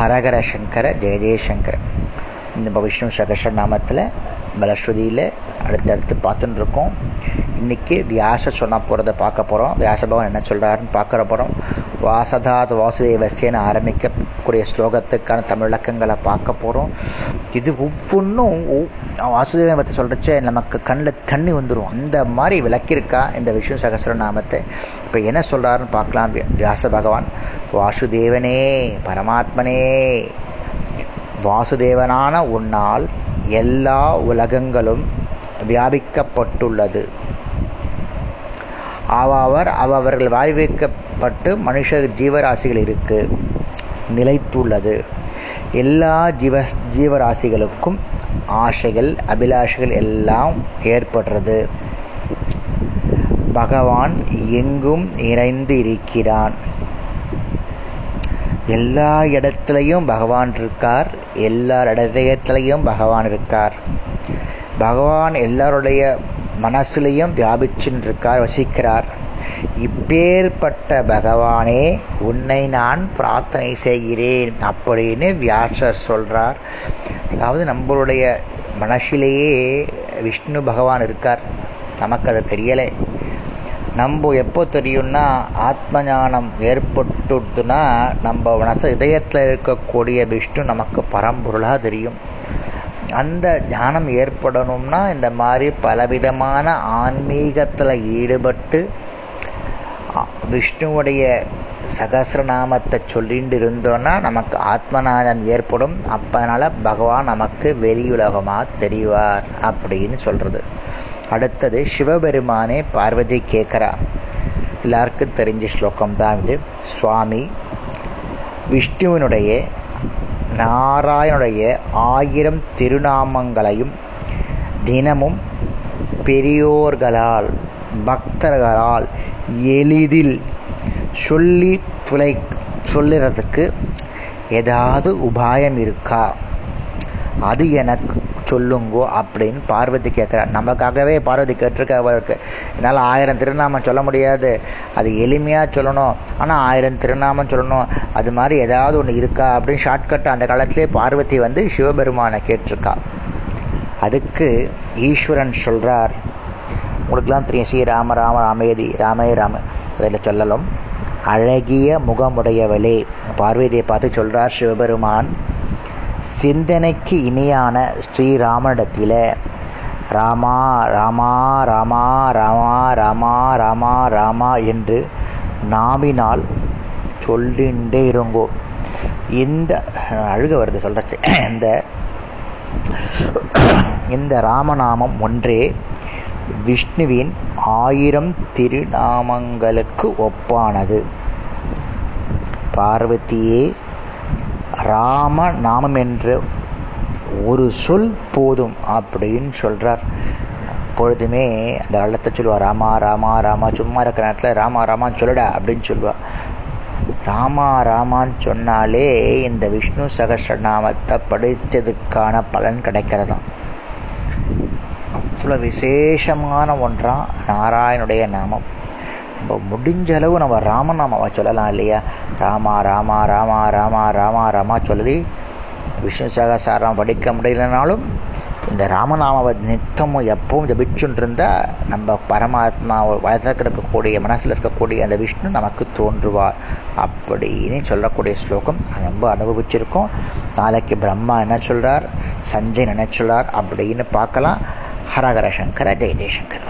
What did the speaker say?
ஹரஹர சங்கர ஜெய ஜெயசங்கர இந்த விஷ்ணு சகஸ்ரநாமத்தில் பலஸ்ருதியில் அடுத்தடுத்து பார்த்துட்டு இருக்கோம் இன்றைக்கி வியாச சொன்ன போகிறத பார்க்க போகிறோம் வியாச பகவான் என்ன சொல்கிறாருன்னு பார்க்குற போகிறோம் வாசதாத் வாசுதேவசேன ஆரம்பிக்கக்கூடிய ஸ்லோகத்துக்கான தமிழக்கங்களை பார்க்க போகிறோம் இது ஒவ்வொன்றும் வாசுதேவனை பற்றி சொல்கிறச்சே நமக்கு கண்ணில் தண்ணி வந்துடும் அந்த மாதிரி விளக்கியிருக்கா இந்த விஷ்ணு சகஸ்ரநாமத்தை இப்போ என்ன சொல்கிறாருன்னு பார்க்கலாம். வியாச பகவான் வாசுதேவனே பரமாத்மனே வாசுதேவனான உன்னால் எல்லா உலகங்களும் வியாபிக்கப்பட்டுள்ளது. அவர் அவர்கள் பட்டு மனுஷர் ஜீவராசிகள் இருக்கு. நிலைத்துள்ளது. எல்லா ஜீவ ஜீவராசிகளுக்கும் ஆசைகள் அபிலாஷைகள் எல்லாம் ஏற்படுறது. பகவான் எங்கும் நிறைந்து இருக்கிறான். எல்லா இடத்துலையும் பகவான் இருக்கார். எல்லா இடத்துலையும் பகவான் இருக்கார். பகவான் எல்லாருடைய மனசுலையும் வியாபிச்சுன்னு இருக்கார் வசிக்கிறார். இப்பேற்பட்ட பகவானே உன்னை நான் பிரார்த்தனை செய்கிறேன் அப்படின்னு வியாசர் சொல்கிறார் அதாவது நம்மளுடைய மனசிலேயே விஷ்ணு பகவான் இருக்கார். நமக்கு அது தெரியலை. நம்ம எப்போ தெரியும்னா ஆத்ம ஞானம் ஏற்பட்டுதுன்னா நம்ம மனசு இதயத்தில் இருக்கக்கூடிய விஷ்ணு நமக்கு பரம்பொருளாக தெரியும். அந்த ஞானம் ஏற்படணும்னா இந்த மாதிரி பலவிதமான ஆன்மீகத்தில் ஈடுபட்டு விஷ்ணுவுடைய சகசிரநாமத்தை சொல்லிட்டு இருந்தோன்னா நமக்கு ஆத்மநாதன் ஏற்படும். அப்போனால பகவான் நமக்கு வெளியுலகமாக தெரிவார் அப்படின்னு சொல்கிறது அடுத்தது சிவபெருமானே பார்வதி கேட்குறா எல்லாருக்கும் தெரிஞ்ச ஸ்லோகம் தான் இது. சுவாமி விஷ்ணுவினுடைய நாராயணனுடைய ஆயிரம் திருநாமங்களையும் தினமும் பெரியோர்களால் பக்தர்களால் எளிதில் சொல்லி துளை சொல்லுறதுக்கு ஏதாவது உபாயம் இருக்கா? அது எனக்கு சொல்லுங்கோ அப்படின்னு பார்வதி கேட்குறார் நமக்காகவே பார்வதி கேட்டிருக்க அவருக்கு. என்னால் ஆயிரம் திருநாமம் சொல்ல முடியாது. அது எளிமையாக சொல்லணும். ஆனால் ஆயிரம் திருநாமம் சொல்லணும். அது மாதிரி ஏதாவது ஒன்று இருக்கா அப்படின்னு ஷார்ட்கட் அந்த காலத்திலே பார்வதி வந்து சிவபெருமானை கேட்டிருக்கா. அதுக்கு ஈஸ்வரன் சொல்கிறார் உங்களுக்கெல்லாம் தெரியும் ஸ்ரீ ராம ராம ராமேதி ராமே ராம. அதில் சொல்லலாம் அழகிய முகமுடையவளே. பார்வதியை பார்த்து சொல்கிறார் சிவபெருமான். சிந்தனைக்கு இணையான ஸ்ரீராமனிடத்தில் ராமா ராமா ராமா ராமா ராமா ராமா ராமா என்று நாவினால் சொல்லிண்டே இருங்கோ. இந்த அழுக வருது சொல்கிறச்சு இந்த இந்த ராமநாமம் ஒன்றே விஷ்ணுவின் ஆயிரம் திருநாமங்களுக்கு ஒப்பானது. பார்வதியே ராம நாமம் என்ற ஒரு சொல் போதும் அப்படின்னு சொல்கிறார் எப்பொழுதுமே அந்த காலத்தை சொல்லுவாள் ராமா ராமா ராமா சும்மா இருக்கிற நேரத்தில் ராமா ராமான்னு சொல்லுடா அப்படின்னு சொல்லுவாள் ராமா ராமான்னு சொன்னாலே இந்த விஷ்ணு சகசிரநாமத்தை படித்ததுக்கான பலன் கிடைக்கிறதாம். அவ்வளோ விசேஷமான ஒன்றாம் நாராயணுடைய நாமம். நம்ம முடிஞ்ச அளவு நம்ம ராமநாமாவை சொல்லலாம் இல்லையா? ராமா ராமா ராமா ராமா ராமா ராமா சொல்லி விஷ்ணு சகசாரம் படிக்க முடியலனாலும் இந்த ராமநாமாவை நித்தமும் எப்பவும் ஜபிச்சுட்டு இருந்தால் நம்ம பரமாத்மா வயசில் இருக்கக்கூடிய மனசில் இருக்கக்கூடிய அந்த விஷ்ணு நமக்கு தோன்றுவார். அப்படின்னு சொல்லக்கூடிய ஸ்லோகம் ரொம்ப அனுபவிச்சிருக்கோம். நாளைக்கு பிரம்மா என்ன சொல்கிறார் சஞ்சய் என்ன சொல்கிறார் அப்படின்னு பார்க்கலாம். ஹரஹர சங்கர ஜெய ஜெயசங்கர்.